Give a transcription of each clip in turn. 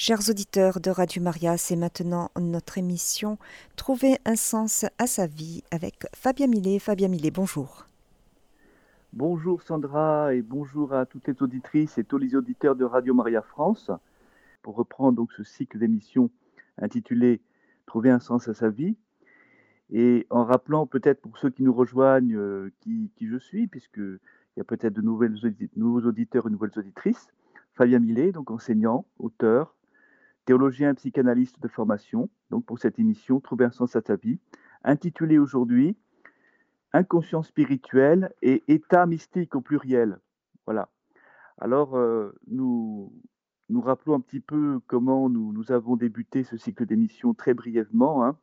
Chers auditeurs de Radio Maria, c'est maintenant notre émission Trouver un sens à sa vie avec Fabien Millet. Fabien Millet, bonjour. Bonjour Sandra et bonjour à toutes les auditrices et tous les auditeurs de Radio Maria France. Pour reprendre donc ce cycle d'émissions intitulé Trouver un sens à sa vie et en rappelant peut-être pour ceux qui nous rejoignent euh, qui, je suis, puisqu'il y a peut-être de nouveaux auditeurs et nouvelles auditrices. Fabien Millet, donc enseignant, auteur, théologien et psychanalyste de formation, donc pour cette émission Trouver un sens à ta vie, intitulée aujourd'hui Inconscient spirituel et état mystique au pluriel. Voilà. Alors, euh, nous, nous rappelons un petit peu comment nous, avons débuté ce cycle d'émissions très brièvement. Hein.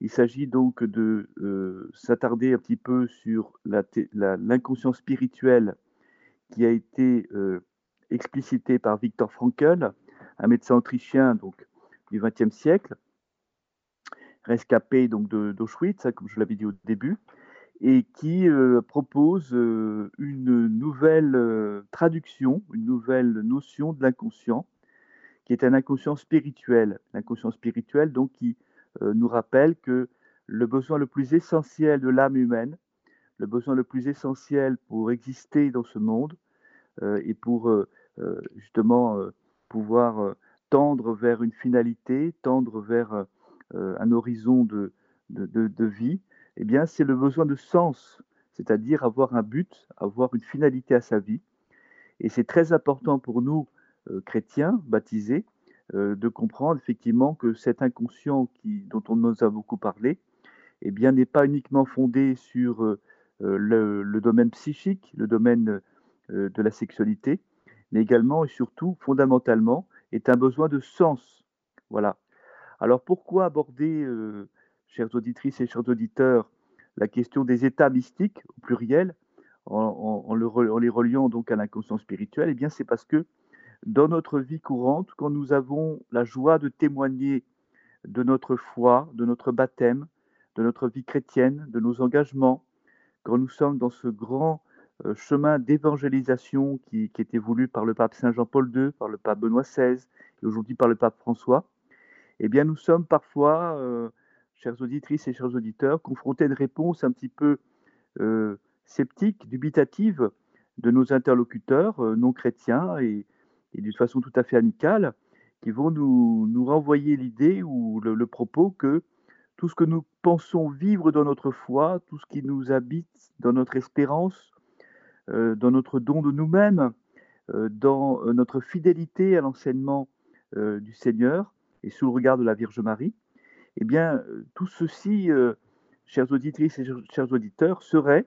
Il s'agit donc de euh, s'attarder un petit peu sur l'inconscient spirituel qui a été euh, explicité par Viktor Frankl un médecin autrichien donc, du XXe siècle, rescapé donc d'Auschwitz, hein, comme je l'avais dit au début, et qui euh, propose euh, une nouvelle euh, traduction, une nouvelle notion de l'inconscient, qui est un inconscient spirituel. L'inconscient spirituel, donc, qui nous rappelle que le besoin le plus essentiel de l'âme humaine, le besoin le plus essentiel pour exister dans ce monde et pour justement pouvoir euh, tendre vers une finalité, tendre vers euh, euh, un horizon de, vie, eh bien, c'est le besoin de sens, c'est-à-dire avoir un but, avoir une finalité à sa vie. Et c'est très important pour nous, chrétiens, baptisés, de comprendre effectivement que cet inconscient dont on nous a beaucoup parlé, eh bien, n'est pas uniquement fondé sur le, le, domaine psychique, le domaine de la sexualité, mais également et surtout, fondamentalement, est un besoin de sens. Voilà. Alors pourquoi aborder, euh, chères auditrices et chers auditeurs, la question des états mystiques, au pluriel, en, les reliant donc à l'inconscient spirituel? Eh bien, c'est parce que dans notre vie courante, quand nous avons la joie de témoigner de notre foi, de notre baptême, de notre vie chrétienne, de nos engagements, quand nous sommes dans ce grand chemin d'évangélisation qui, était voulu par le pape Saint Jean-Paul II, par le pape Benoît XVI et aujourd'hui par le pape François, eh bien nous sommes parfois, euh, chères auditrices et chers auditeurs, confrontés à une réponse un petit peu euh, sceptique, dubitative de nos interlocuteurs non chrétiens et, d'une façon tout à fait amicale, qui vont nous, renvoyer l'idée ou le, propos que tout ce que nous pensons vivre dans notre foi, tout ce qui nous habite dans notre espérance, euh, dans notre don de nous-mêmes, euh, dans euh, notre fidélité à l'enseignement du Seigneur et sous le regard de la Vierge Marie, eh bien, tout ceci, chères auditrices et chers auditeurs, serait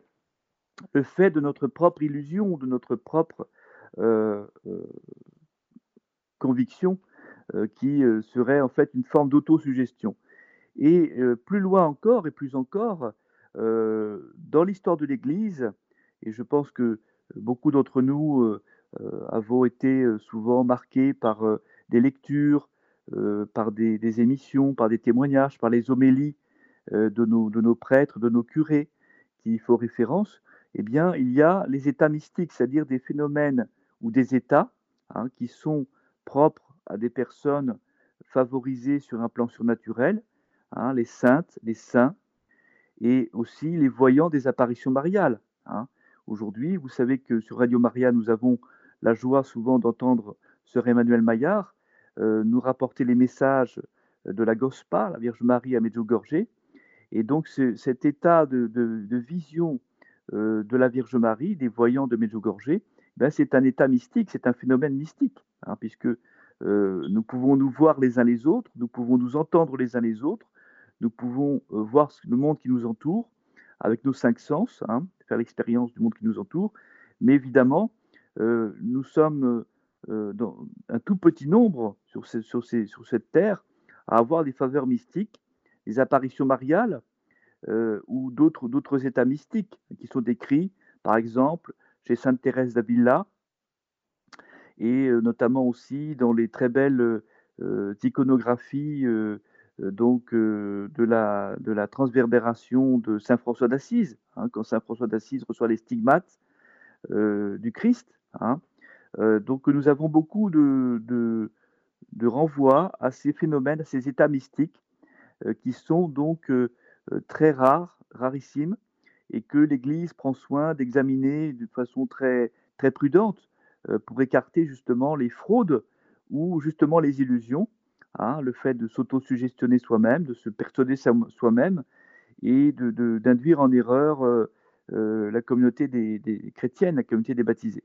le fait de notre propre illusion, de notre propre conviction, qui serait en fait une forme d'autosuggestion. Et plus loin encore, et plus encore, dans l'histoire de l'Église, et je pense que beaucoup d'entre nous avons été souvent marqués par des lectures, par des, émissions, par des témoignages, par les homélies de, nos, prêtres, de nos curés qui font référence. Eh bien, il y a les états mystiques, c'est-à-dire des phénomènes ou des états hein, qui sont propres à des personnes favorisées sur un plan surnaturel, hein, les saintes, les saints, et aussi les voyants des apparitions mariales. Hein aujourd'hui. Vous savez que sur Radio Maria, nous avons la joie souvent d'entendre Sœur Emmanuel Maillard euh, nous rapporter les messages de la Gospa, la Vierge Marie à Medjugorje. Et donc cet état de, vision euh, de la Vierge Marie, des voyants de Medjugorje, ben, c'est un état mystique, c'est un phénomène mystique, hein, puisque euh, nous pouvons nous voir les uns les autres, nous pouvons nous entendre les uns les autres, nous pouvons voir le monde qui nous entoure avec nos cinq sens, hein, faire l'expérience du monde qui nous entoure. Mais évidemment, euh, nous sommes euh, un tout petit nombre sur, cette terre à avoir des faveurs mystiques, des apparitions mariales euh, ou d'autres états mystiques qui sont décrits, par exemple, chez Sainte Thérèse d'Avila, et notamment aussi dans les très belles iconographies donc euh, de, la, transverbération de Saint François d'Assise, hein, quand Saint François d'Assise reçoit les stigmates euh, du Christ. Hein. donc nous avons beaucoup de, de renvoi à ces phénomènes, à ces états mystiques qui sont donc très rares, rarissimes, et que l'Église prend soin d'examiner de façon très, très prudente pour écarter justement les fraudes ou justement les illusions, hein, le fait de s'auto-suggestionner soi-même, de se persuader soi-même et d'induire de, en erreur la communauté des, chrétiennes, la communauté des baptisés.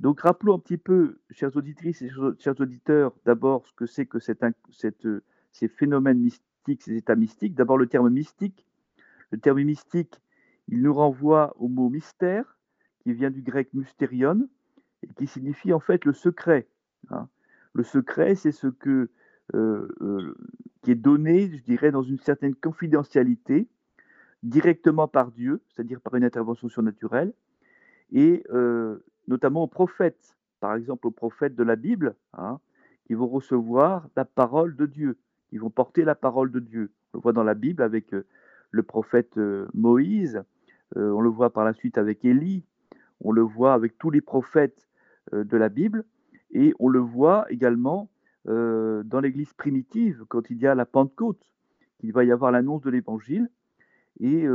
Donc rappelons un petit peu, chers auditrices et chers auditeurs, d'abord ce que c'est que ces phénomènes mystiques, ces états mystiques. D'abord le terme mystique. Le terme mystique, il nous renvoie au mot mystère, qui vient du grec mysterion, et qui signifie en fait le secret. Hein. Le secret, c'est ce que, euh, euh, qui est donné, je dirais, dans une certaine confidentialité, directement par Dieu, c'est-à-dire par une intervention surnaturelle, et euh, notamment aux prophètes, par exemple aux prophètes de la Bible, hein, qui vont recevoir la parole de Dieu, qui vont porter la parole de Dieu. On le voit dans la Bible avec le prophète Moïse, on le voit par la suite avec Élie, on le voit avec tous les prophètes de la Bible, et on le voit également dans l'Église primitive, quand il y a la Pentecôte, il va y avoir l'annonce de l'Évangile, et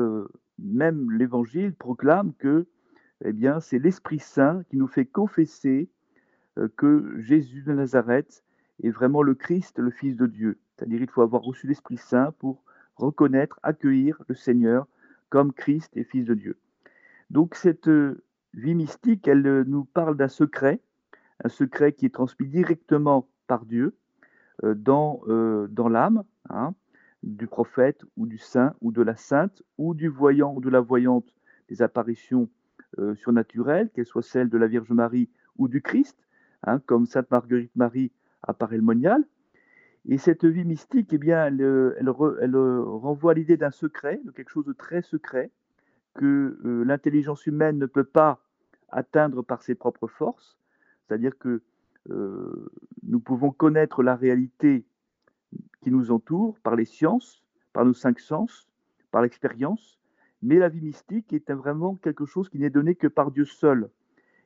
même l'Évangile proclame que eh bien, c'est l'Esprit Saint qui nous fait confesser que Jésus de Nazareth est vraiment le Christ, le Fils de Dieu. C'est-à-dire qu'il faut avoir reçu l'Esprit Saint pour reconnaître, accueillir le Seigneur comme Christ et Fils de Dieu. Donc cette vie mystique, elle nous parle d'un secret, un secret qui est transmis directement par Dieu dans, dans l'âme hein, du prophète ou du saint ou de la sainte ou du voyant ou de la voyante des apparitions euh, surnaturelles, qu'elles soient celles de la Vierge Marie ou du Christ, hein, comme Sainte Marguerite Marie le monial. Et cette vie mystique, eh bien, elle, elle, renvoie à l'idée d'un secret, de quelque chose de très secret, que euh, l'intelligence humaine ne peut pas atteindre par ses propres forces. C'est-à-dire que euh, nous pouvons connaître la réalité qui nous entoure par les sciences, par nos cinq sens, par l'expérience, mais la vie mystique est vraiment quelque chose qui n'est donné que par Dieu seul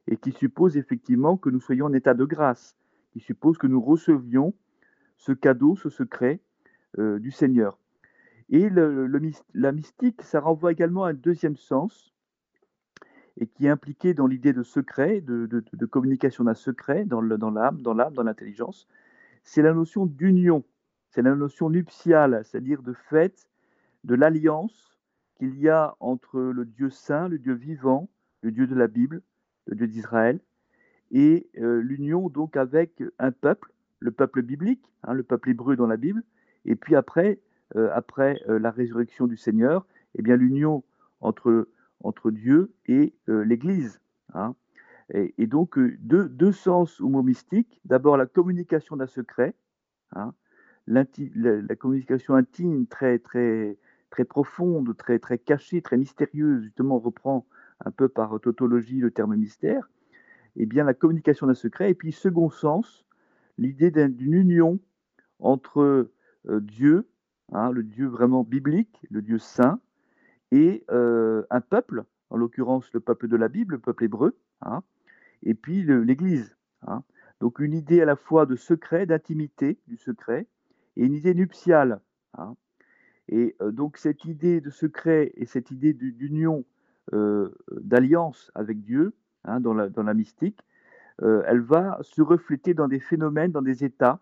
et qui suppose effectivement que nous soyons en état de grâce, qui suppose que nous recevions ce cadeau, ce secret euh, du Seigneur. Et la mystique, ça renvoie également à un deuxième sens et qui est impliqué dans l'idée de secret, de, communication d'un secret dans l'âme, dans l'âme, dans l'intelligence. C'est la notion d'union, c'est la notion nuptiale, c'est-à-dire de fait, de l'alliance qu'il y a entre le Dieu saint, le Dieu vivant, le Dieu de la Bible, le Dieu d'Israël, et euh, l'union donc avec un peuple, le peuple biblique, hein, le peuple hébreu dans la Bible, et puis après, euh, après euh, la résurrection du Seigneur, eh bien l'union entre, entre Dieu et l'Église. Hein. Et, donc deux, deux, sens au mot mystique. D'abord la communication d'un secret, hein, la, la, communication intime très très très profonde, très, très cachée, très mystérieuse, justement, on reprend un peu par tautologie le terme mystère, et eh bien la communication d'un secret. Et puis, second sens, l'idée d'une union entre euh, Dieu, hein, le Dieu vraiment biblique, le Dieu saint, et euh, un peuple, en l'occurrence le peuple de la Bible, le peuple hébreu, hein, et puis l'Église. Hein. Donc une idée à la fois de secret, d'intimité du secret, et une idée nuptiale. Et donc cette idée de secret et cette idée d'union, d'alliance avec Dieu, hein, dans, la, mystique, elle va se refléter dans des phénomènes, dans des états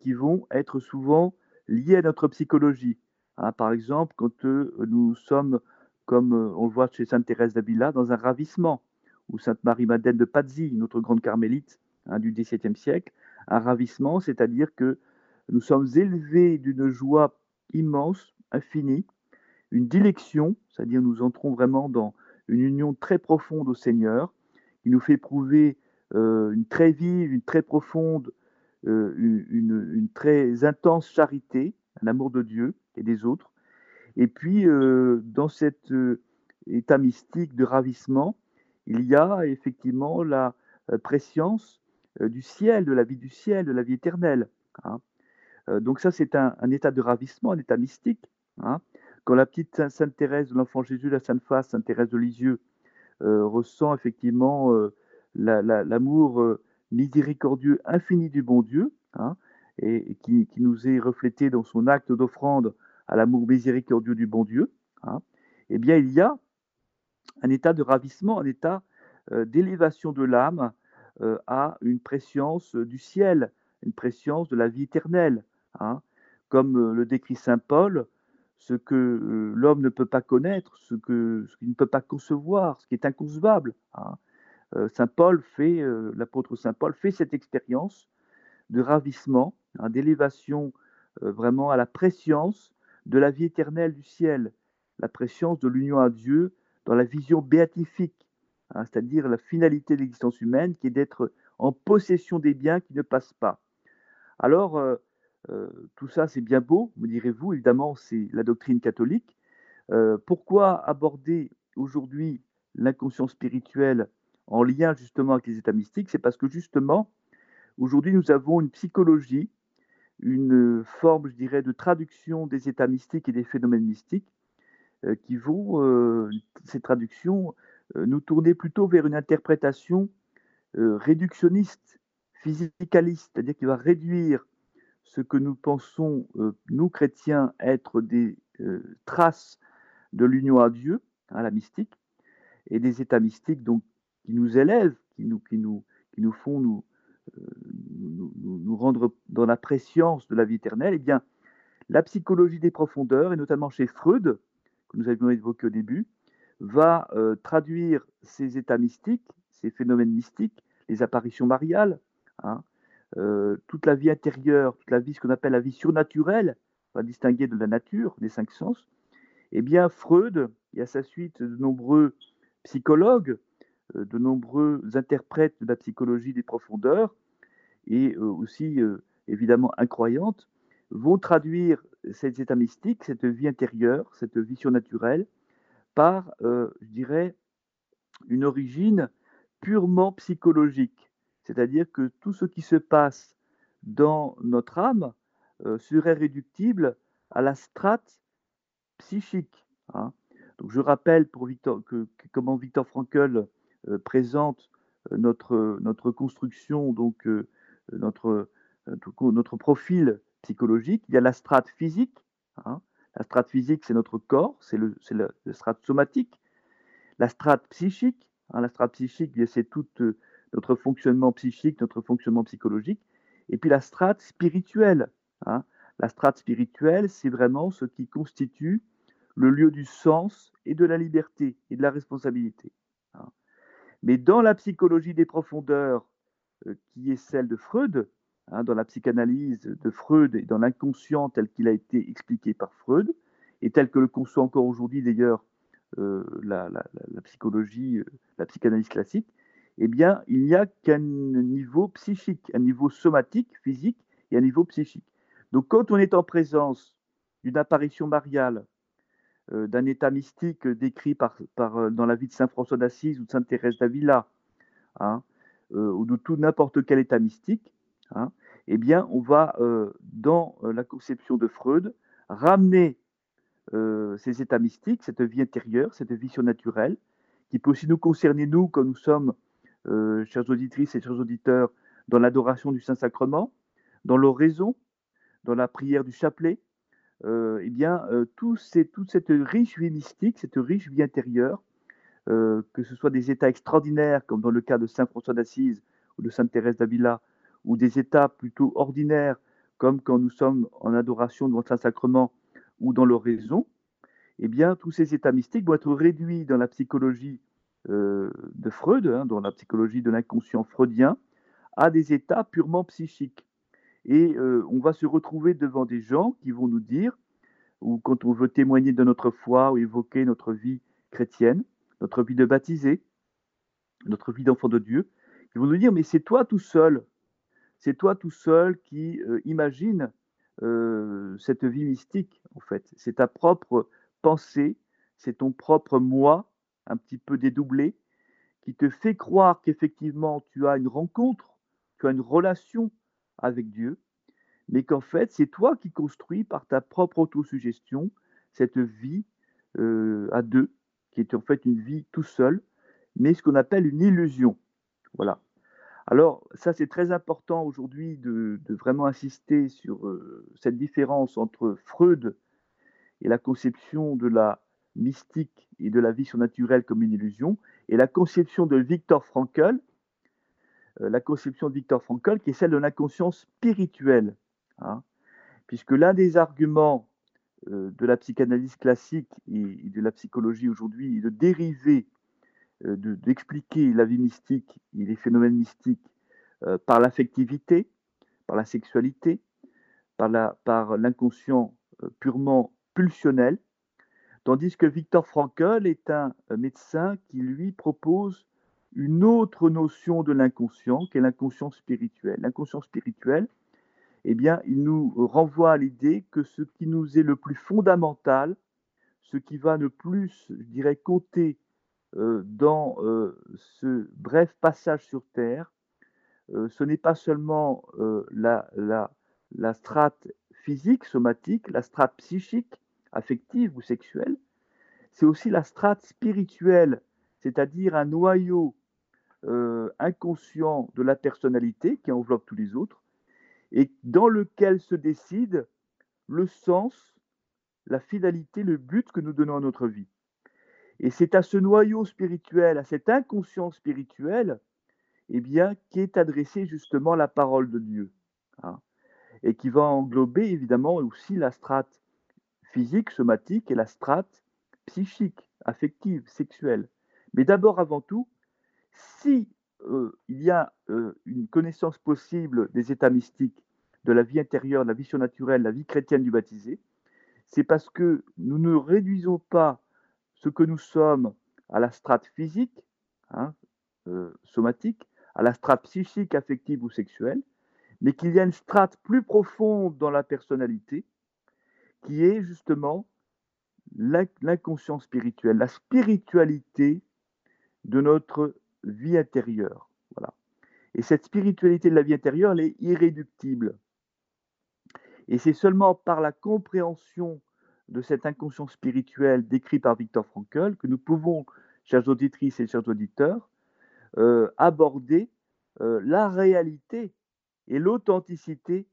qui vont être souvent liés à notre psychologie. Hein. par exemple, quand nous sommes, comme on le voit chez Sainte Thérèse d'Avila, dans un ravissement, ou Sainte Marie-Madeleine de Pazzi, notre grande carmélite hein, du XVIIe siècle, un ravissement, c'est-à-dire que nous sommes élevés d'une joie immense, infinie, une dilection, c'est-à-dire nous entrons vraiment dans une union très profonde au Seigneur, qui nous fait éprouver euh, une très vive, une très profonde, euh, une, très intense charité, un amour de Dieu et des autres. Et puis, euh, dans cet état mystique de ravissement, il y a effectivement la préscience du ciel, de la vie du ciel, de la vie éternelle. Hein. Euh, donc ça, c'est un, état de ravissement, un état mystique. Hein. Quand la petite Sainte Thérèse de l'Enfant Jésus, la Sainte Face, Sainte Thérèse de Lisieux, euh, ressent effectivement euh, l'amour miséricordieux infini du bon Dieu, hein, et, qui, nous est reflété dans son acte d'offrande à l'amour miséricordieux du bon Dieu, hein, eh bien, il y a un état de ravissement, un état euh, d'élévation de l'âme euh, à une préscience du ciel, une préscience de la vie éternelle. Hein. Comme euh, le décrit Saint Paul, ce que l'homme ne peut pas connaître, ce qu'il ne peut pas concevoir, ce qui est inconcevable. Hein. Saint Paul fait, l'apôtre Saint Paul fait cette expérience de ravissement, hein, d'élévation vraiment à la préscience de la vie éternelle du ciel, la préscience de l'union à Dieu dans la vision béatifique, hein, c'est-à-dire la finalité de l'existence humaine qui est d'être en possession des biens qui ne passent pas. Alors, euh, euh, tout ça, c'est bien beau, me direz-vous, évidemment, c'est la doctrine catholique. Euh, pourquoi aborder aujourd'hui l'inconscient spirituel en lien justement avec les états mystiques? C'est parce que justement, aujourd'hui, nous avons une psychologie, une forme, je dirais, de traduction des états mystiques et des phénomènes mystiques euh, qui vont, euh, ces traductions, euh, nous tourner plutôt vers une interprétation réductionniste, physicaliste, c'est-à-dire qui va réduire ce que nous pensons, nous chrétiens, être des traces de l'union à Dieu, à la mystique, et des états mystiques donc, qui nous élèvent, qui nous, qui nous, qui nous font nous, nous, rendre dans la préscience de la vie éternelle, eh bien, la psychologie des profondeurs, et notamment chez Freud, que nous avions évoqué au début, va euh, traduire ces états mystiques, ces phénomènes mystiques, les apparitions mariales, hein, euh, toute la vie intérieure, toute la vie, ce qu'on appelle la vie surnaturelle, va distinguer de la nature, des cinq sens. Eh bien, Freud, et à sa suite de nombreux psychologues, euh, de nombreux interprètes de la psychologie des profondeurs, et aussi évidemment incroyantes, vont traduire cet état mystique, cette vie intérieure, cette vie surnaturelle, par, euh, je dirais, une origine purement psychologique. C'est-à-dire que tout ce qui se passe dans notre âme euh, serait réductible à la strate psychique. Hein. Donc je rappelle pour Victor, que, comment Victor Frankl euh, présente notre, notre construction, donc notre, notre profil psychologique, il y a la strate physique. Hein. La strate physique, c'est notre corps, c'est le, le, strate somatique. La strate psychique, hein, la strate psychique, c'est tout euh, notre fonctionnement psychique, notre fonctionnement psychologique. Et puis la strate spirituelle. Hein. La strate spirituelle, c'est vraiment ce qui constitue le lieu du sens et de la liberté et de la responsabilité. Mais dans la psychologie des profondeurs, euh, qui est celle de Freud, Hein, dans la psychanalyse de Freud et dans l'inconscient tel qu'il a été expliqué par Freud, et tel que le conçoit encore aujourd'hui d'ailleurs euh, la, psychologie, euh, la psychanalyse classique, eh bien, il n'y a qu'un niveau psychique, un niveau somatique, physique, et un niveau psychique. Donc, quand on est en présence d'une apparition mariale, euh, d'un état mystique décrit par, dans la vie de Saint François d'Assise ou de Sainte Thérèse d'Avila, hein, ou de tout n'importe quel état mystique, Hein, eh bien, on va, euh, dans euh, la conception de Freud, ramener euh, ces états mystiques, cette vie intérieure, cette vie surnaturelle, qui peut aussi nous concerner, nous, quand nous sommes, chers auditrices et chers auditeurs, dans l'adoration du Saint-Sacrement, dans l'oraison, dans la prière du chapelet, eh bien, tout toute cette riche vie mystique, cette riche vie intérieure, que ce soit des états extraordinaires, comme dans le cas de Saint François d'Assise ou de Sainte Thérèse d'Avila, ou des états plutôt ordinaires, comme quand nous sommes en adoration devant le Saint-Sacrement ou dans l'oraison, eh bien, tous ces états mystiques vont être réduits dans la psychologie euh, de Freud, hein, dans la psychologie de l'inconscient freudien, à des états purement psychiques. Et euh, on va se retrouver devant des gens qui vont nous dire, ou quand on veut témoigner de notre foi ou évoquer notre vie chrétienne, notre vie de baptisé, notre vie d'enfant de Dieu, ils vont nous dire, mais c'est toi tout seul. C'est toi tout seul qui euh, imagine euh, cette vie mystique, en fait. C'est ta propre pensée, c'est ton propre moi, un petit peu dédoublé, qui te fait croire qu'effectivement tu as une rencontre, tu as une relation avec Dieu, mais qu'en fait c'est toi qui construis par ta propre autosuggestion cette vie euh, à deux, qui est en fait une vie tout seul, mais ce qu'on appelle une illusion. Voilà. Alors, ça, c'est très important aujourd'hui de, vraiment insister sur euh, cette différence entre Freud et la conception de la mystique et de la vie surnaturelle comme une illusion, et la conception de Viktor Frankl, euh, la conception de Viktor Frankl, qui est celle de l'inconscient spirituel. Hein. puisque l'un des arguments de la psychanalyse classique et, de la psychologie aujourd'hui de dériver euh, d'expliquer la vie mystique et les phénomènes mystiques euh, par l'affectivité, par la sexualité, par l'inconscient par purement pulsionnel, tandis que Victor Frankl est un médecin qui lui propose une autre notion de l'inconscient, qui est l'inconscient spirituel. L'inconscient spirituel, eh il nous renvoie à l'idée que ce qui nous est le plus fondamental, ce qui va le plus, je dirais, compter euh, dans euh, ce bref passage sur Terre, euh, ce n'est pas seulement la, strate physique, somatique, la strate psychique, affective ou sexuelle, c'est aussi la strate spirituelle, c'est-à-dire un noyau inconscient de la personnalité qui enveloppe tous les autres, et dans lequel se décide le sens, la finalité, le but que nous donnons à notre vie. Et c'est à ce noyau spirituel, à cet inconscient spirituel, eh bien, qui est adressée justement la parole de Dieu. Hein, et qui va englober évidemment aussi la strate physique, somatique et la strate psychique, affective, sexuelle. Mais d'abord, avant tout, si il y a euh, une connaissance possible des états mystiques, de la vie intérieure, de la vie surnaturelle, la vie chrétienne du baptisé, c'est parce que nous ne réduisons pas ce que nous sommes à la strate physique, hein, euh, somatique, à la strate psychique, affective ou sexuelle, mais qu'il y a une strate plus profonde dans la personnalité, qui est justement l'inconscient spirituel, la spiritualité de notre vie intérieure. Voilà. Et cette spiritualité de la vie intérieure, elle est irréductible. Et c'est seulement par la compréhension de cet inconscient spirituel décrit par Victor Frankl que nous pouvons, chers auditrices et chers auditeurs, euh, aborder euh, la réalité et l'authenticité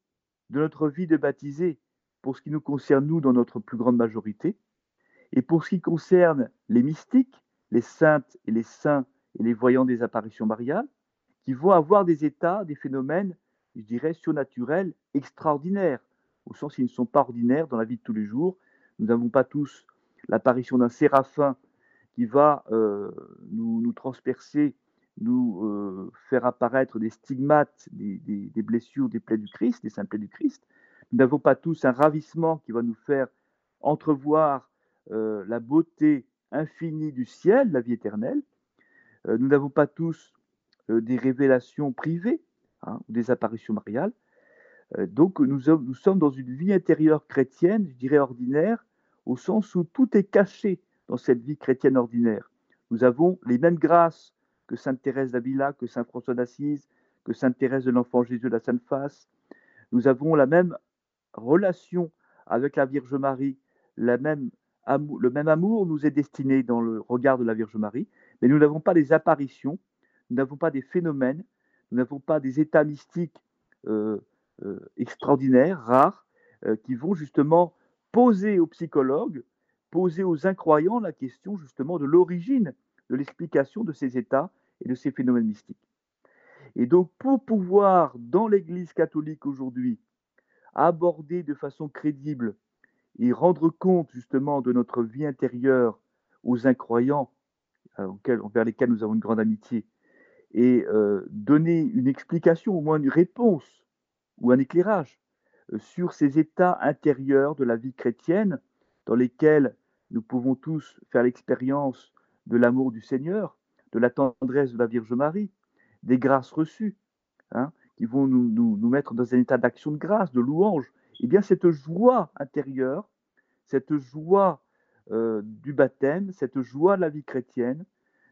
de notre vie de baptisé pour ce qui nous concerne, nous, dans notre plus grande majorité, et pour ce qui concerne les mystiques, les saintes et les saints et les voyants des apparitions mariales, qui vont avoir des états, des phénomènes, je dirais, surnaturels extraordinaires, au sens qu'ils ne sont pas ordinaires dans la vie de tous les jours. Nous n'avons pas tous l'apparition d'un séraphin qui va euh, nous, transpercer, nous euh, faire apparaître des stigmates, des, blessures, des plaies du Christ, des saints plaies du Christ. Nous n'avons pas tous un ravissement qui va nous faire entrevoir euh, la beauté infinie du ciel, la vie éternelle. Euh, nous n'avons pas tous euh, des révélations privées hein, ou des apparitions mariales. Euh, donc nous, sommes dans une vie intérieure chrétienne, je dirais ordinaire, au sens où tout est caché dans cette vie chrétienne ordinaire. Nous avons les mêmes grâces que Sainte Thérèse d'Avila, que Saint François d'Assise, que Sainte Thérèse de l'Enfant Jésus de la Sainte Face. Nous avons la même relation avec la Vierge Marie, le même amour nous est destiné dans le regard de la Vierge Marie, mais nous n'avons pas des apparitions, nous n'avons pas des phénomènes, nous n'avons pas des états mystiques euh, euh, extraordinaires, rares, euh, qui vont justement poser aux psychologues, poser aux incroyants la question justement de l'origine de l'explication de ces états et de ces phénomènes mystiques. Et donc pour pouvoir, dans l'Église catholique aujourd'hui, aborder de façon crédible et rendre compte justement de notre vie intérieure aux incroyants envers lesquels nous avons une grande amitié, et euh, donner une explication, au moins une réponse ou un éclairage euh, sur ces états intérieurs de la vie chrétienne dans lesquels nous pouvons tous faire l'expérience de l'amour du Seigneur, de la tendresse de la Vierge Marie, des grâces reçues, hein, qui vont nous, nous, mettre dans un état d'action de grâce, de louange. Eh bien, cette joie intérieure, cette joie euh, du baptême, cette joie de la vie chrétienne,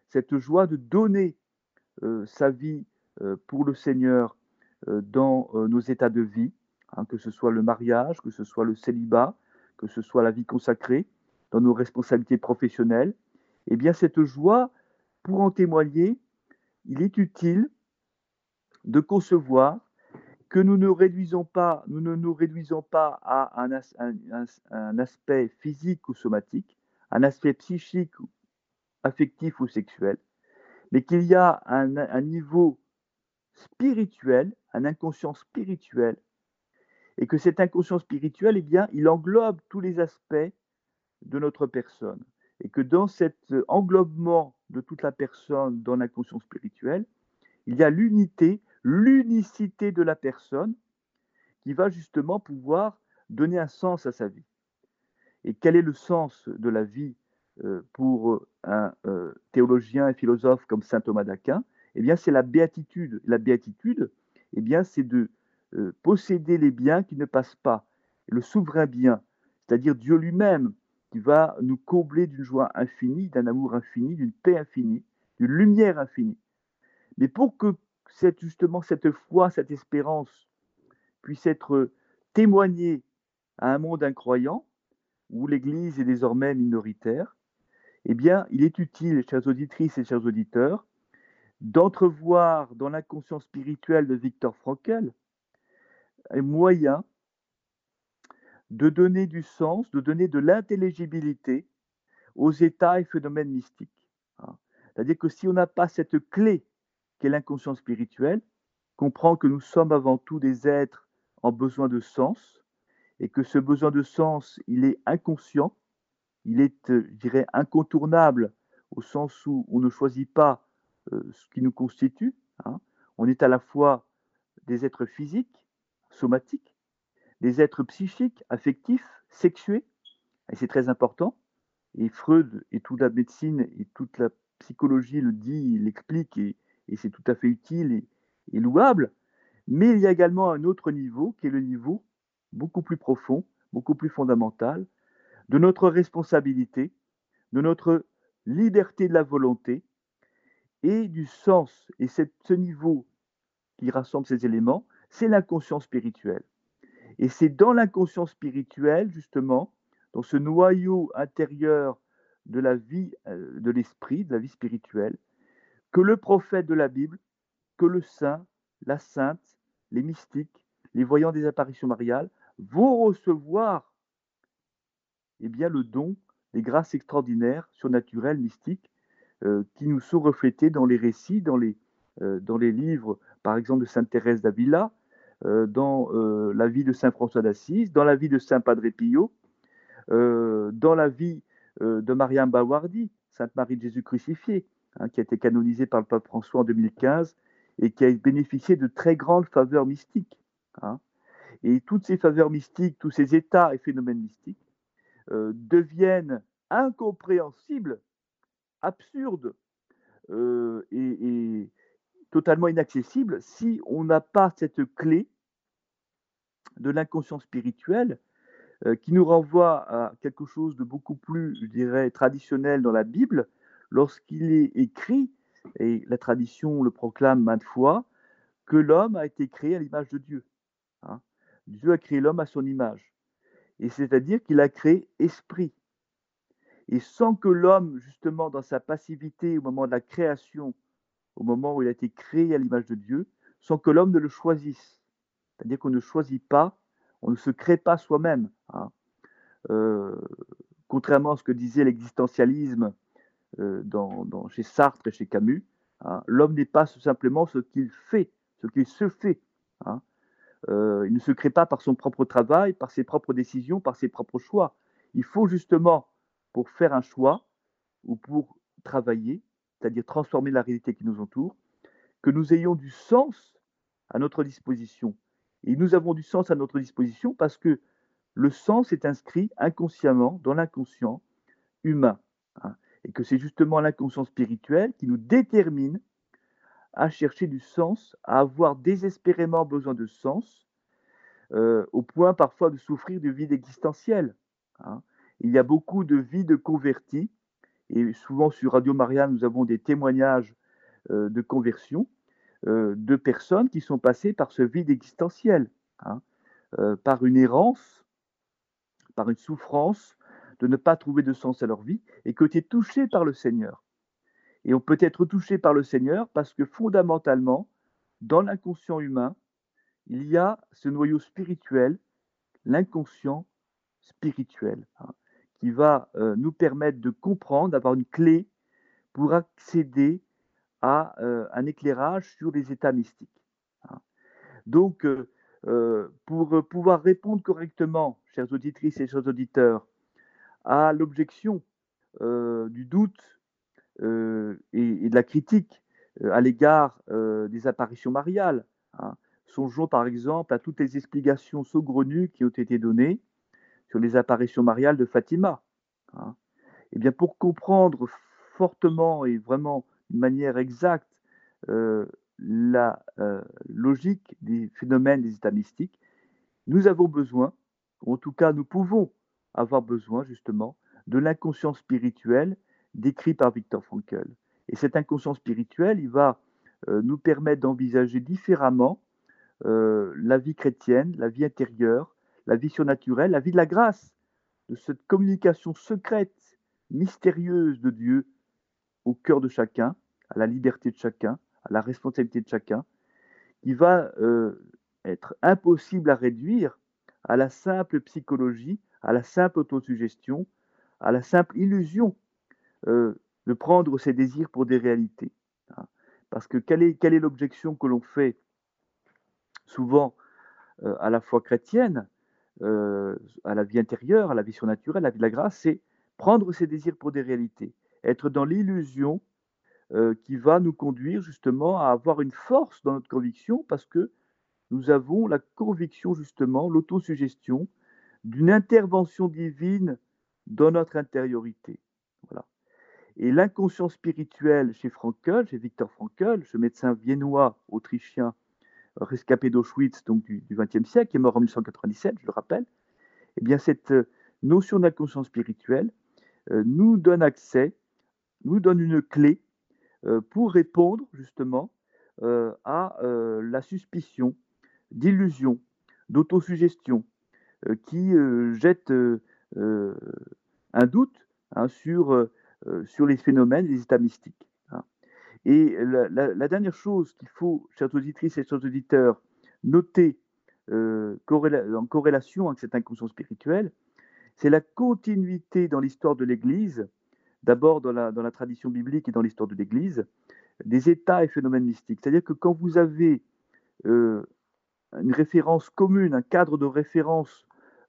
cette joie de donner euh, sa vie euh, pour le Seigneur dans nos états de vie, hein, que ce soit le mariage, que ce soit le célibat, que ce soit la vie consacrée, dans nos responsabilités professionnelles, eh bien cette joie, pour en témoigner, il est utile de concevoir que nous ne réduisons pas, nous ne nous réduisons pas à un, aspect physique ou somatique, un aspect psychique, affectif ou sexuel, mais qu'il y a un, niveau spirituel, un inconscient spirituel, et que cet inconscient spirituel, eh bien, il englobe tous les aspects de notre personne, et que dans cet englobement de toute la personne dans l'inconscient spirituel, il y a l'unité, l'unicité de la personne qui va justement pouvoir donner un sens à sa vie. Et quel est le sens de la vie euh, pour un euh, théologien et philosophe comme saint Thomas d'Aquin? Eh bien, c'est la béatitude. La béatitude, eh bien, c'est de euh, posséder les biens qui ne passent pas, le souverain bien, c'est-à-dire Dieu lui-même, qui va nous combler d'une joie infinie, d'un amour infini, d'une paix infinie, d'une lumière infinie. Mais pour que cette, justement cette foi, cette espérance puisse être témoignée à un monde incroyant, où l'Église est désormais minoritaire, eh bien, il est utile, chères auditrices et chers auditeurs, d'entrevoir dans l'inconscient spirituel de Victor Frankel un moyen de donner du sens, de donner de l'intelligibilité aux états et phénomènes mystiques. C'est-à-dire que si on n'a pas cette clé qu'est l'inconscient spirituel, comprend que nous sommes avant tout des êtres en besoin de sens et que ce besoin de sens, il est inconscient, il est, euh, je dirais, incontournable au sens où on ne choisit pas euh, ce qui nous constitue. Hein. On est à la fois des êtres physiques, somatiques, des êtres psychiques, affectifs, sexués, et c'est très important. Et Freud et toute la médecine et toute la psychologie le dit, l'explique, et, et c'est tout à fait utile et, louable. Mais il y a également un autre niveau qui est le niveau beaucoup plus profond, beaucoup plus fondamental, de notre responsabilité, de notre liberté de la volonté et du sens. Et ce niveau qui rassemble ces éléments, c'est l'inconscient spirituel. Et c'est dans l'inconscient spirituel, justement, dans ce noyau intérieur de la vie euh, de l'esprit, de la vie spirituelle, que le prophète de la Bible, que le saint, la sainte, les mystiques, les voyants des apparitions mariales vont recevoir eh bien, le don des grâces extraordinaires, surnaturelles, mystiques, euh, qui nous sont reflétées dans les récits, dans les, euh, livres, par exemple, de Sainte Thérèse d'Avila, euh, dans la vie de Saint François d'Assise, dans la vie de Saint Padre Pio, dans la vie de Mariam Bawardi, Sainte Marie de Jésus crucifié, Hein, qui a été canonisé par le pape François en 2015 et qui a bénéficié de très grandes faveurs mystiques. Hein. Et toutes ces faveurs mystiques, tous ces états et phénomènes mystiques euh, deviennent incompréhensibles, absurdes euh, et, totalement inaccessibles si on n'a pas cette clé de l'inconscient spirituel euh, qui nous renvoie à quelque chose de beaucoup plus, je dirais, traditionnel dans la Bible, lorsqu'il est écrit, et la tradition le proclame maintes fois, que l'homme a été créé à l'image de Dieu. Hein. Dieu a créé l'homme à son image. Et c'est-à-dire qu'il a créé esprit. Et sans que l'homme, justement, dans sa passivité au moment de la création, au moment où il a été créé à l'image de Dieu, sans que l'homme ne le choisisse. C'est-à-dire qu'on ne choisit pas, on ne se crée pas soi-même. Hein. Euh, contrairement à ce que disait l'existentialisme euh, dans, chez Sartre et chez Camus. Hein. L'homme n'est pas simplement ce qu'il fait, ce qu'il se fait. Hein. Euh, il ne se crée pas par son propre travail, par ses propres décisions, par ses propres choix. Il faut justement, pour faire un choix ou pour travailler, c'est-à-dire transformer la réalité qui nous entoure, que nous ayons du sens à notre disposition. Et nous avons du sens à notre disposition parce que le sens est inscrit inconsciemment dans l'inconscient humain. Hein et que c'est justement l'inconscient spirituel qui nous détermine à chercher du sens, à avoir désespérément besoin de sens, euh, au point parfois de souffrir du vide existentiel. Hein. Il y a beaucoup de vides convertis, et souvent sur Radio Maria, nous avons des témoignages euh, de conversion euh, de personnes qui sont passées par ce vide existentiel, hein, par une errance, par une souffrance, de ne pas trouver de sens à leur vie et que tu touché par le Seigneur. Et on peut être touché par le Seigneur parce que fondamentalement, dans l'inconscient humain, il y a ce noyau spirituel, l'inconscient spirituel, hein, qui va euh, nous permettre de comprendre, d'avoir une clé pour accéder à euh, un éclairage sur les états mystiques. Hein. Donc, euh, pour pouvoir répondre correctement, chères auditrices et chers auditeurs, à l'objection du doute et, de la critique à l'égard des apparitions mariales, hein, Songeons par exemple à toutes les explications saugrenues qui ont été données sur les apparitions mariales de Fatima. Hein. Eh bien, pour comprendre fortement et vraiment d'une manière exacte euh, la euh, logique des phénomènes des états mystiques, nous avons besoin, ou en tout cas nous pouvons avoir besoin justement de l'inconscient spirituel décrit par Victor Frankl. Et cet inconscient spirituel, il va euh, nous permettre d'envisager différemment euh, la vie chrétienne, la vie intérieure, la vie surnaturelle, la vie de la grâce, de cette communication secrète, mystérieuse de Dieu au cœur de chacun, à la liberté de chacun, à la responsabilité de chacun, qui va euh, être impossible à réduire à la simple psychologie, à la simple autosuggestion, à la simple illusion euh, de prendre ses désirs pour des réalités. Hein. Parce que quelle est, l'objection que l'on fait souvent euh, à la foi chrétienne, euh, à la vie intérieure, à la vie surnaturelle, à la vie de la grâce, c'est prendre ses désirs pour des réalités, être dans l'illusion qui va nous conduire justement à avoir une force dans notre conviction parce que nous avons la conviction justement, l'autosuggestion d'une intervention divine dans notre intériorité. Voilà. Et l'inconscient spirituel chez Frankl, chez Victor Frankl, ce médecin viennois autrichien rescapé d'Auschwitz donc du XXe siècle, qui est mort en 1997, je le rappelle, eh bien cette euh, notion d'inconscience spirituelle euh, nous donne accès, nous donne une clé euh, pour répondre justement à la suspicion d'illusion, d'autosuggestion, qui jette un doute hein, sur, sur les phénomènes, les états mystiques. Et la, dernière chose qu'il faut, chers auditrices et chers auditeurs, noter euh, en corrélation avec cette inconscience spirituelle, c'est la continuité dans l'histoire de l'Église, d'abord dans la, dans la, tradition biblique et dans l'histoire de l'Église, des états et phénomènes mystiques. C'est-à-dire que quand vous avez euh, une référence commune, un cadre de référence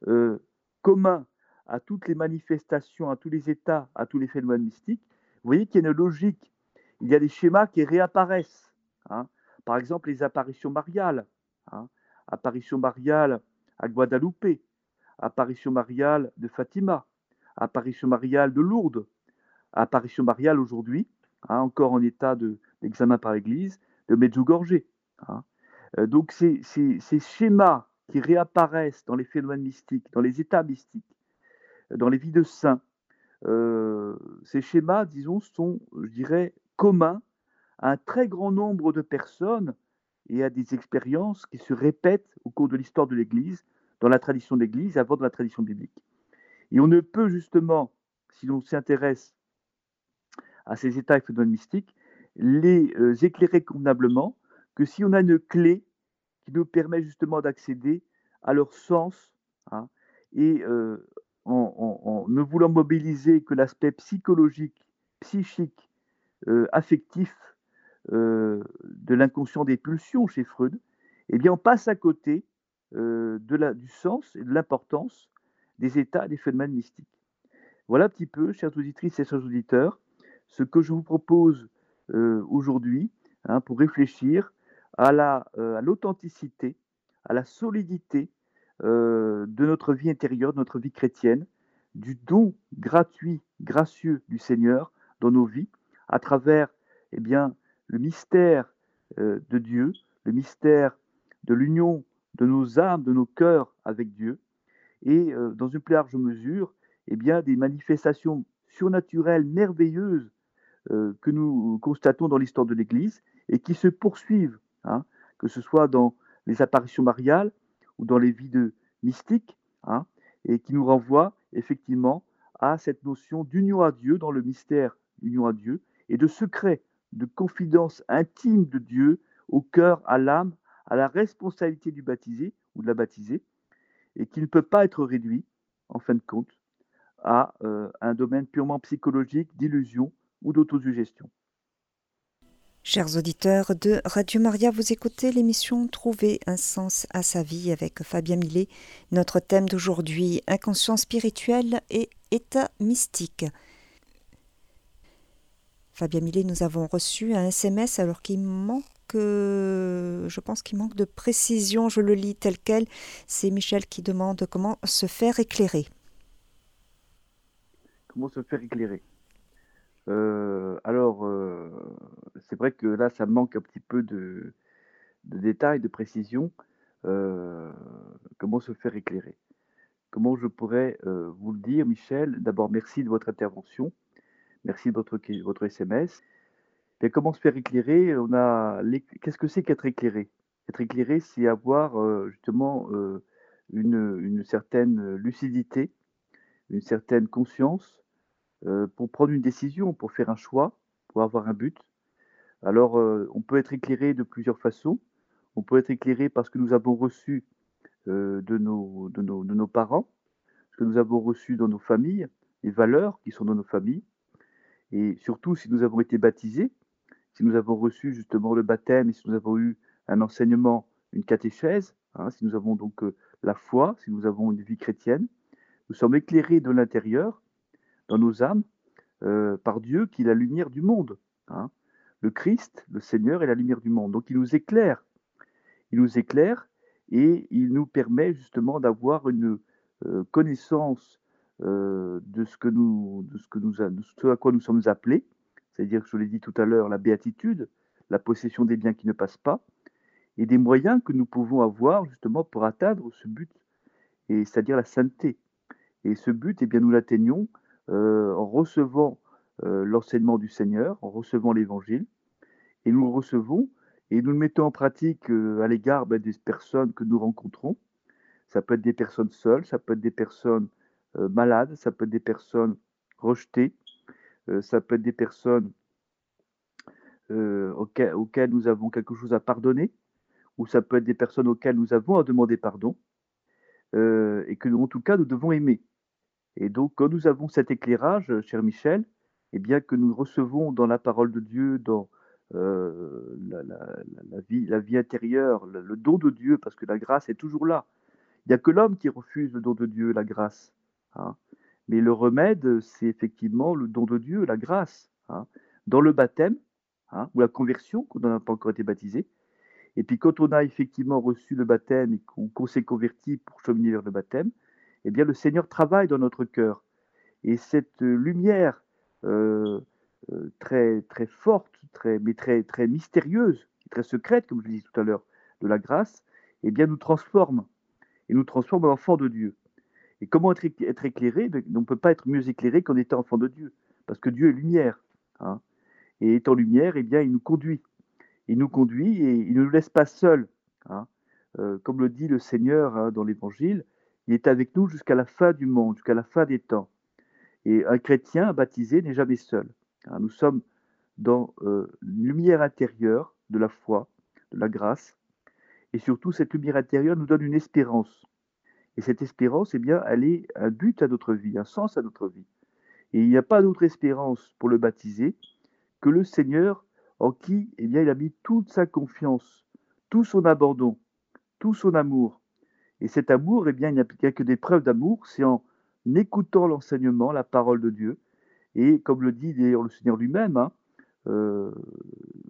euh, commun à toutes les manifestations, à tous les états, à tous les phénomènes mystiques, vous voyez qu'il y a une logique il y a des schémas qui réapparaissent. Hein. Par exemple, les apparitions mariales. Hein. Apparition mariale à Guadalupe, apparition mariale de Fatima, apparition mariale de Lourdes, apparition mariale aujourd'hui, hein, encore en état d'examen par l'Église, de Medjugorje. Euh, donc ces, schémas qui réapparaissent dans les phénomènes mystiques, dans les états mystiques, dans les vies de saints, euh, ces schémas, disons, sont, je dirais, commun à un très grand nombre de personnes et à des expériences qui se répètent au cours de l'histoire de l'Église, dans la tradition de l'Église, avant de la tradition biblique. Et on ne peut justement, si l'on s'intéresse à ces états et mystiques, les euh, éclairer convenablement que si on a une clé qui nous permet justement d'accéder à leur sens, hein, et euh, en, ne voulant mobiliser que l'aspect psychologique, psychique euh, affectif euh, de l'inconscient des pulsions chez Freud, eh bien, on passe à côté de la, du sens et de l'importance des états des phénomènes mystiques. Voilà un petit peu, chers auditrices et chers auditeurs, ce que je vous propose aujourd'hui hein, pour réfléchir à l'authenticité, à, à, la solidité de notre vie intérieure, de notre vie chrétienne, du don gratuit, gracieux du Seigneur dans nos vies, à travers eh bien, le mystère euh, de Dieu, le mystère de l'union de nos âmes, de nos cœurs avec Dieu, et euh, dans une plus large mesure, eh bien, des manifestations surnaturelles merveilleuses euh, que nous constatons dans l'histoire de l'Église et qui se poursuivent, hein, que ce soit dans les apparitions mariales ou dans les vies de mystiques, hein, et qui nous renvoient effectivement à cette notion d'union à Dieu dans le mystère, union à Dieu, et de secret, de confidence intime de Dieu au cœur, à l'âme, à la responsabilité du baptisé ou de la baptisée, et qui ne peut pas être réduit, en fin de compte, à euh, un domaine purement psychologique, d'illusion ou d'autosuggestion. Chers auditeurs de Radio Maria, vous écoutez l'émission Trouver un sens à sa vie avec Fabien Millet. Notre thème d'aujourd'hui, inconscient spirituel et état mystique. Fabien Millet, nous avons reçu un SMS alors qu'il manque, je pense qu'il manque de précision, je le lis tel quel. C'est Michel qui demande comment se faire éclairer. Comment se faire éclairer? Alors, c'est vrai que là, ça manque un petit peu de, détails, de précision. Comment se faire éclairer? Comment je pourrais vous le dire, Michel? D'abord, merci de votre intervention. Merci de votre, votre SMS. Et comment se faire éclairer? On a Qu'est-ce que c'est qu'être éclairé? Être éclairé, c'est avoir justement une, une certaine lucidité, une certaine conscience euh, pour prendre une décision, pour faire un choix, pour avoir un but. Alors, euh, on peut être éclairé de plusieurs façons. On peut être éclairé parce que nous avons reçu euh, de, nos, parents, ce que nous avons reçu dans nos familles, les valeurs qui sont dans nos familles. Et surtout, si nous avons été baptisés, si nous avons reçu justement le baptême et si nous avons eu un enseignement, une catéchèse, hein, si nous avons donc la foi, si nous avons une vie chrétienne, nous sommes éclairés de l'intérieur dans nos âmes euh, par Dieu qui est la lumière du monde. Hein. Le Christ, le Seigneur, est la lumière du monde. Donc il nous éclaire. Il nous éclaire et il nous permet justement d'avoir une euh, connaissance euh, de, ce de, ce à quoi nous sommes appelés. C'est-à-dire, je l'ai dit tout à l'heure, la béatitude, la possession des biens qui ne passent pas, et des moyens que nous pouvons avoir justement pour atteindre ce but, et c'est-à-dire la sainteté. Et ce but, eh bien, nous l'atteignons en recevant euh, l'enseignement du Seigneur, en recevant l'Évangile, et nous le recevons et nous le mettons en pratique euh, à l'égard ben, des personnes que nous rencontrons. Ça peut être des personnes seules, ça peut être des personnes malades, ça peut être des personnes rejetées, ça peut être des personnes auxquelles, nous avons quelque chose à pardonner, ou ça peut être des personnes auxquelles nous avons à demander pardon, et que, en tout cas, nous devons aimer. Et donc, quand nous avons cet éclairage, euh, cher Michel, et eh bien que nous recevons dans la parole de Dieu, dans euh, la, vie, la vie intérieure, le, don de Dieu, parce que la grâce est toujours là. Il n'y a que l'homme qui refuse le don de Dieu, la grâce. Hein. Mais le remède, c'est effectivement le don de Dieu, la grâce. Hein. Dans le baptême, hein, ou la conversion, quand on n'a pas encore été baptisé. Et puis quand on a effectivement reçu le baptême et qu'on s'est converti pour cheminer vers le baptême, eh bien le Seigneur travaille dans notre cœur. Et cette lumière euh, euh, très, très forte, très, mais très, très mystérieuse, très secrète, comme je le disais tout à l'heure, de la grâce, eh bien nous transforme. Et nous transforme en enfants de Dieu. Et comment être, éclairé? Ben, On ne peut pas être mieux éclairé qu'en étant enfant de Dieu. Parce que Dieu est lumière. Hein. Et étant lumière, eh bien, il nous conduit. Il nous conduit et il ne nous laisse pas seuls. Hein. Euh, comme le dit le Seigneur hein, dans l'Évangile, il est avec nous jusqu'à la fin du monde, jusqu'à la fin des temps. Et un chrétien baptisé n'est jamais seul. Hein, nous sommes dans euh, une lumière intérieure de la foi, de la grâce. Et surtout, cette lumière intérieure nous donne une espérance. Et cette espérance, eh bien, elle est un but à notre vie, un sens à notre vie. Et il n'y a pas d'autre espérance pour le baptiser que le Seigneur en qui eh bien, il a mis toute sa confiance, tout son abandon, tout son amour. Et cet amour, eh bien, il n'y a que des preuves d'amour, c'est en écoutant l'enseignement, la parole de Dieu, et comme le dit d'ailleurs le Seigneur lui-même, hein, euh,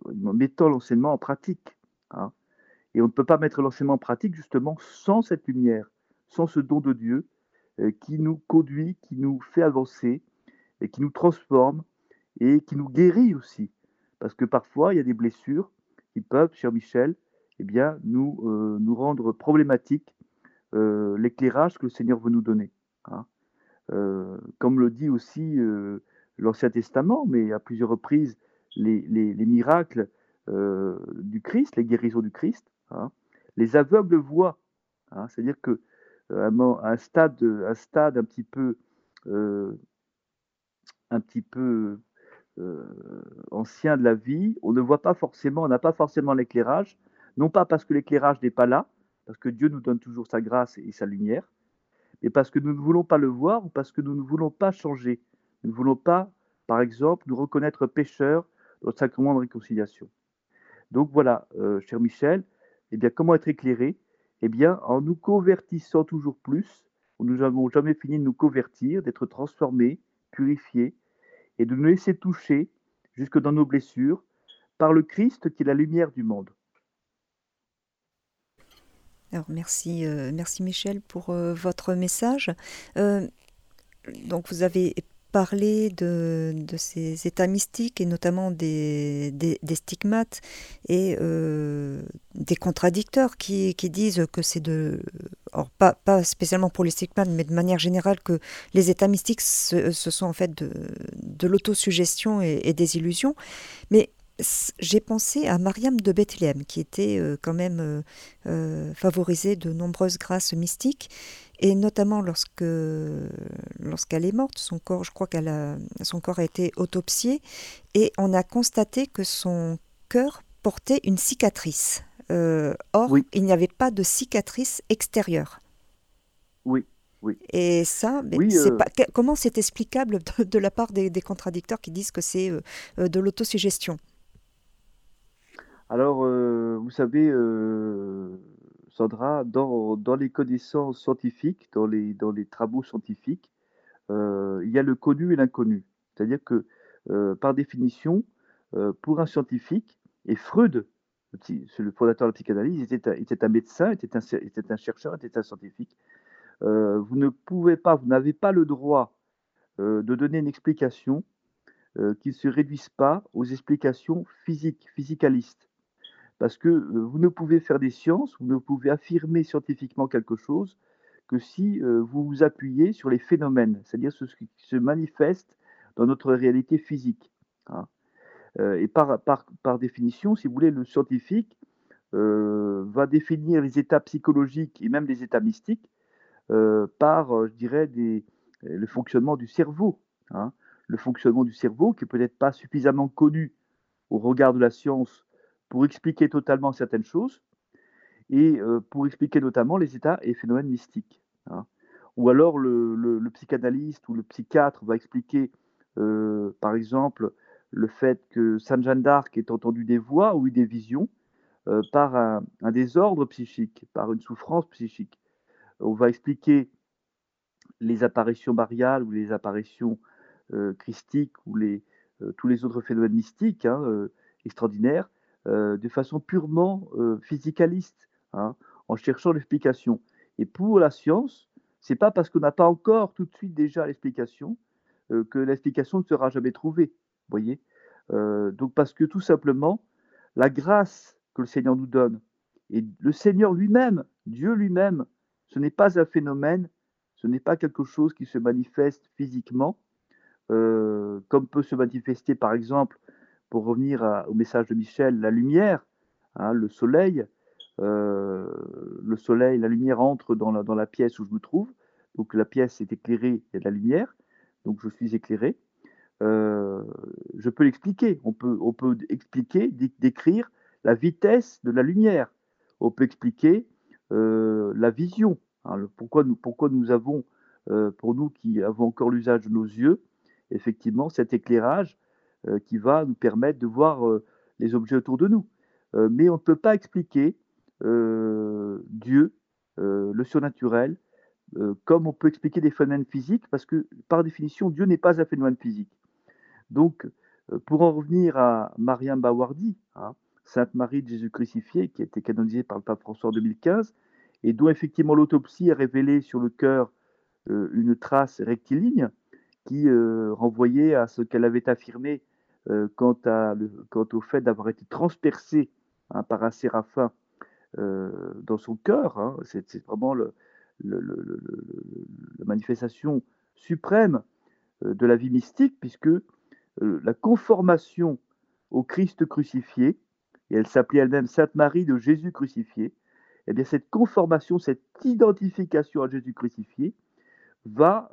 en mettant l'enseignement en pratique. Hein. Et on ne peut pas mettre l'enseignement en pratique justement sans cette lumière, sans ce don de Dieu euh, qui nous conduit, qui nous fait avancer, et qui nous transforme, et qui nous guérit aussi. Parce que parfois, il y a des blessures qui peuvent, cher Michel, eh bien, nous, euh, nous rendre problématiques euh, l'éclairage que le Seigneur veut nous donner. Hein. Euh, comme le dit aussi euh, l'Ancien Testament, mais à plusieurs reprises, les, miracles du Christ, les guérisons du Christ, hein. les aveugles voient. Hein. C'est-à-dire que un, stade, un stade un petit peu, un petit peu ancien de la vie, on ne voit pas forcément, on n'a pas forcément l'éclairage, non pas parce que l'éclairage n'est pas là, parce que Dieu nous donne toujours sa grâce et sa lumière, mais parce que nous ne voulons pas le voir ou parce que nous ne voulons pas changer. Nous ne voulons pas, par exemple, nous reconnaître pécheurs dans le sacrement de réconciliation. Donc voilà, euh, cher Michel, eh bien, comment être éclairé? Eh bien, en nous convertissant toujours plus, nous n'avons jamais fini de nous convertir, d'être transformés, purifiés, et de nous laisser toucher jusque dans nos blessures par le Christ qui est la lumière du monde. Alors merci, euh, merci Michel pour euh, votre message. Euh, donc vous avez parlé de, ces états mystiques et notamment des, des, stigmates et des contradicteurs qui, disent que c'est de... Or, pas, pas spécialement pour les stigmates, mais de manière générale que les états mystiques, ce, sont en fait de, de l'autosuggestion et, et des illusions. Mais j'ai pensé à Mariam de Bethléem, qui était euh, quand même euh, euh, favorisée de nombreuses grâces mystiques, et notamment lorsque lorsqu'elle est morte, son corps, je crois qu'elle a, son corps a été autopsié, et on a constaté que son cœur portait une cicatrice. or, il n'y avait pas de cicatrice extérieure. Oui. Oui. Et ça, pas, comment c'est explicable de, la part des, contradicteurs qui disent que c'est de l'autosuggestion? Alors, euh, vous savez, euh, Sandra, dans, les connaissances scientifiques, dans les, travaux scientifiques, euh, il y a le connu et l'inconnu. C'est-à-dire que, par définition, pour un scientifique, et Freud, le, fondateur de la psychanalyse, était, était un médecin, était un, était un chercheur, était un scientifique. vous ne pouvez pas, vous n'avez pas le droit de donner une explication qui ne se réduise pas aux explications physiques, physicalistes. Parce que vous ne pouvez faire des sciences, vous ne pouvez affirmer scientifiquement quelque chose que si vous vous appuyez sur les phénomènes, c'est-à-dire ce qui se manifeste dans notre réalité physique. Hein. et par, définition, si vous voulez, le scientifique va définir les états psychologiques et même les états mystiques par, je dirais, le fonctionnement du cerveau. Hein. Le fonctionnement du cerveau qui peut-être pas suffisamment connu au regard de la science pour expliquer totalement certaines choses et euh, pour expliquer notamment les états et phénomènes mystiques. Hein. Ou alors le, psychanalyste ou le psychiatre va expliquer, euh, par exemple, le fait que Sainte Jeanne d'Arc ait entendu des voix ou eu des visions euh, par un, désordre psychique, par une souffrance psychique. On va expliquer les apparitions mariales ou les apparitions christiques ou les, tous les autres phénomènes mystiques hein, extraordinaires de façon purement euh, physicaliste, hein, en cherchant l'explication. Et pour la science, c'est pas parce qu'on n'a pas encore tout de suite déjà l'explication euh, que l'explication ne sera jamais trouvée. Voyez. donc parce que tout simplement, la grâce que le Seigneur nous donne et le Seigneur lui-même, Dieu lui-même, ce n'est pas un phénomène, ce n'est pas quelque chose qui se manifeste physiquement, comme peut se manifester par exemple pour revenir au message de Michel, la lumière, hein, le soleil, euh, le soleil, la lumière entre dans la, pièce où je me trouve. Donc la pièce est éclairée, il y a de la lumière, donc je suis éclairé. Euh, je peux l'expliquer. On peut, on peut expliquer, décrire la vitesse de la lumière. On peut expliquer euh, la vision. Hein, pourquoi, nous, pourquoi nous avons, pour nous qui avons encore l'usage de nos yeux, effectivement, cet éclairage qui va nous permettre de voir euh, les objets autour de nous. Euh, mais on ne peut pas expliquer Dieu, le surnaturel, comme on peut expliquer des phénomènes physiques, parce que par définition, Dieu n'est pas un phénomène physique. Donc, pour en revenir à Mariam Bawardi, hein, Sainte Marie de Jésus crucifié, qui a été canonisée par le pape François en 2015, et dont effectivement l'autopsie a révélé sur le cœur une trace rectiligne qui renvoyait à ce qu'elle avait affirmé euh, quant, à quant, au fait d'avoir été transpercé hein, par un séraphin euh, dans son cœur. Hein. c'est vraiment la manifestation suprême euh, de la vie mystique, puisque la conformation au Christ crucifié, et elle s'appelait elle-même Sainte Marie de Jésus crucifié, eh bien cette conformation, cette identification à Jésus crucifié va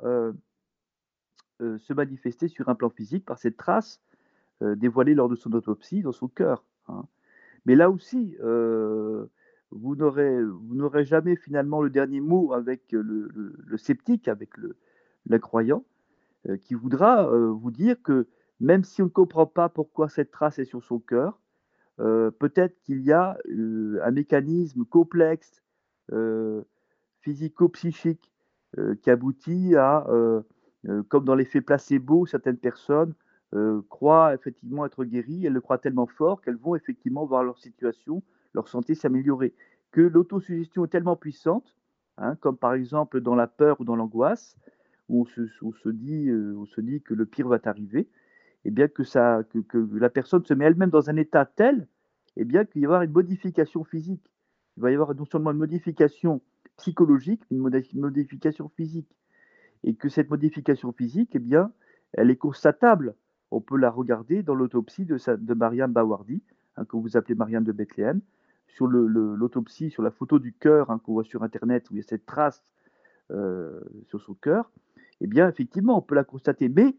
se manifester sur un plan physique par cette trace dévoilé lors de son autopsie dans son cœur. Hein. Mais là aussi, vous n'aurez jamais finalement le dernier mot avec le, sceptique, avec l'incroyant, qui voudra vous dire que même si on ne comprend pas pourquoi cette trace est sur son cœur, peut-être qu'il y a un mécanisme complexe, physico-psychique, qui aboutit à, comme dans l'effet placebo, certaines personnes croient effectivement être guéries, elles le croient tellement fort qu'elles vont effectivement voir leur situation leur santé s'améliorer. Que l'autosuggestion est tellement puissante, hein, comme par exemple dans la peur ou dans l'angoisse, où on se, dit, euh, on se dit que le pire va t'arriver, et eh bien que, ça, que, la personne se met elle-même dans un état tel, et eh bien qu'il va y avoir une modification physique. Il va y avoir non seulement une modification psychologique, mais une modification physique. Et que cette modification physique, eh bien, elle est constatable. On peut la regarder dans l'autopsie de, Mariam Bawardi, hein, que vous appelez Mariam de Bethléem, sur l'autopsie, sur la photo du cœur hein, qu'on voit sur Internet, où il y a cette trace euh, sur son cœur, eh bien, effectivement, on peut la constater, mais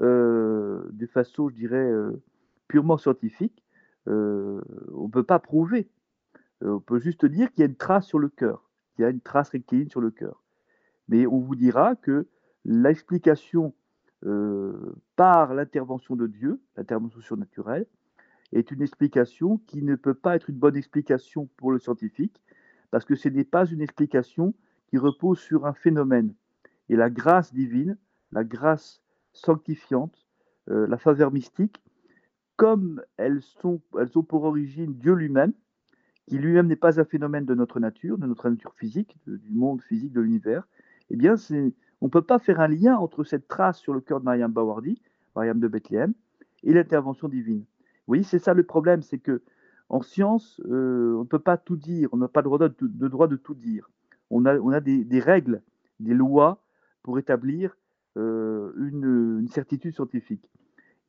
euh, de façon, je dirais, euh, purement scientifique, on ne peut pas prouver. on peut juste dire qu'il y a une trace sur le cœur, qu'il y a une trace rectiligne sur le cœur. Mais on vous dira que l'explication par l'intervention de Dieu, l'intervention surnaturelle, est une explication qui ne peut pas être une bonne explication pour le scientifique, parce que ce n'est pas une explication qui repose sur un phénomène. Et la grâce divine, la grâce sanctifiante, euh, la faveur mystique, comme elles, sont, elles ont pour origine Dieu lui-même, qui lui-même n'est pas un phénomène de notre nature, de notre nature physique, du monde physique de l'univers, eh bien, on ne peut pas faire un lien entre cette trace sur le cœur de Mariam Bawardi, Mariam de Bethléem, et l'intervention divine. Oui, c'est ça le problème, c'est que en science, euh, on ne peut pas tout dire, on n'a pas le droit de, droit de tout dire. On a, on a des, règles, des lois pour établir euh, une, certitude scientifique.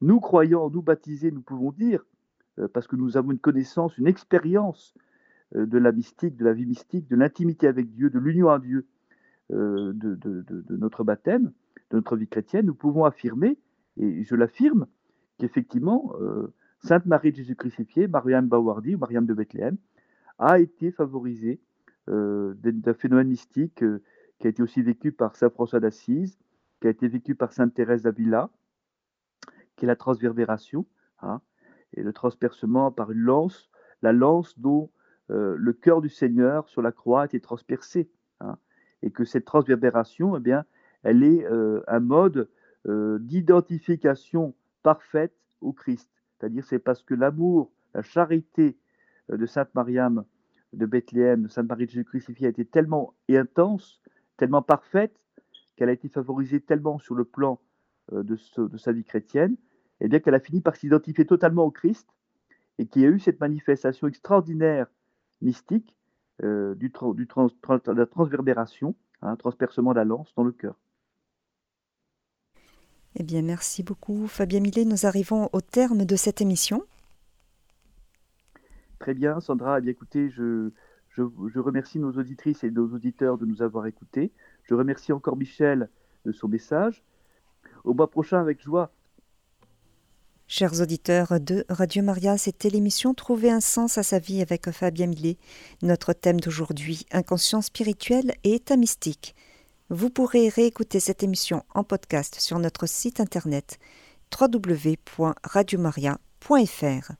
Nous, croyants, nous baptisés, nous pouvons dire, euh, parce que nous avons une connaissance, une expérience de la mystique, de la vie mystique, de l'intimité avec Dieu, de l'union à Dieu, de, de, notre baptême, de notre vie chrétienne, nous pouvons affirmer, et je l'affirme, qu'effectivement, Sainte Marie de Jésus crucifié, Mariam Bawardi, ou Mariam de Bethléem, a été favorisée euh, d'un phénomène mystique euh, qui a été aussi vécu par Saint François d'Assise, qui a été vécu par Sainte Thérèse d'Avila, qui est la transverbération, hein, et le transpercement par une lance, la lance dont euh, le cœur du Seigneur sur la croix a été transpercé, et que cette transverbération, eh bien, elle est un mode d'identification parfaite au Christ. C'est-à-dire c'est parce que l'amour, la charité euh, de Sainte Mariam de Bethléem, de Sainte Marie de Jésus crucifié a été tellement intense, tellement parfaite, qu'elle a été favorisée tellement sur le plan euh, de, sa vie chrétienne, eh bien qu'elle a fini par s'identifier totalement au Christ et qu'il y a eu cette manifestation extraordinaire mystique euh, du, du de la transverbération, un hein, transpercement de la lance dans le cœur. Eh bien, merci beaucoup, Fabien Millet. Nous arrivons au terme de cette émission. Très bien, Sandra. Eh bien, écoutez, je, je, remercie nos auditrices et nos auditeurs de nous avoir écoutés. Je remercie encore Michel de son message. Au mois prochain, avec joie. Chers auditeurs de Radio Maria, c'était l'émission Trouver un sens à sa vie avec Fabien Millet. Notre thème d'aujourd'hui, inconscient spirituel et état mystique. Vous pourrez réécouter cette émission en podcast sur notre site internet www.radiomaria.fr.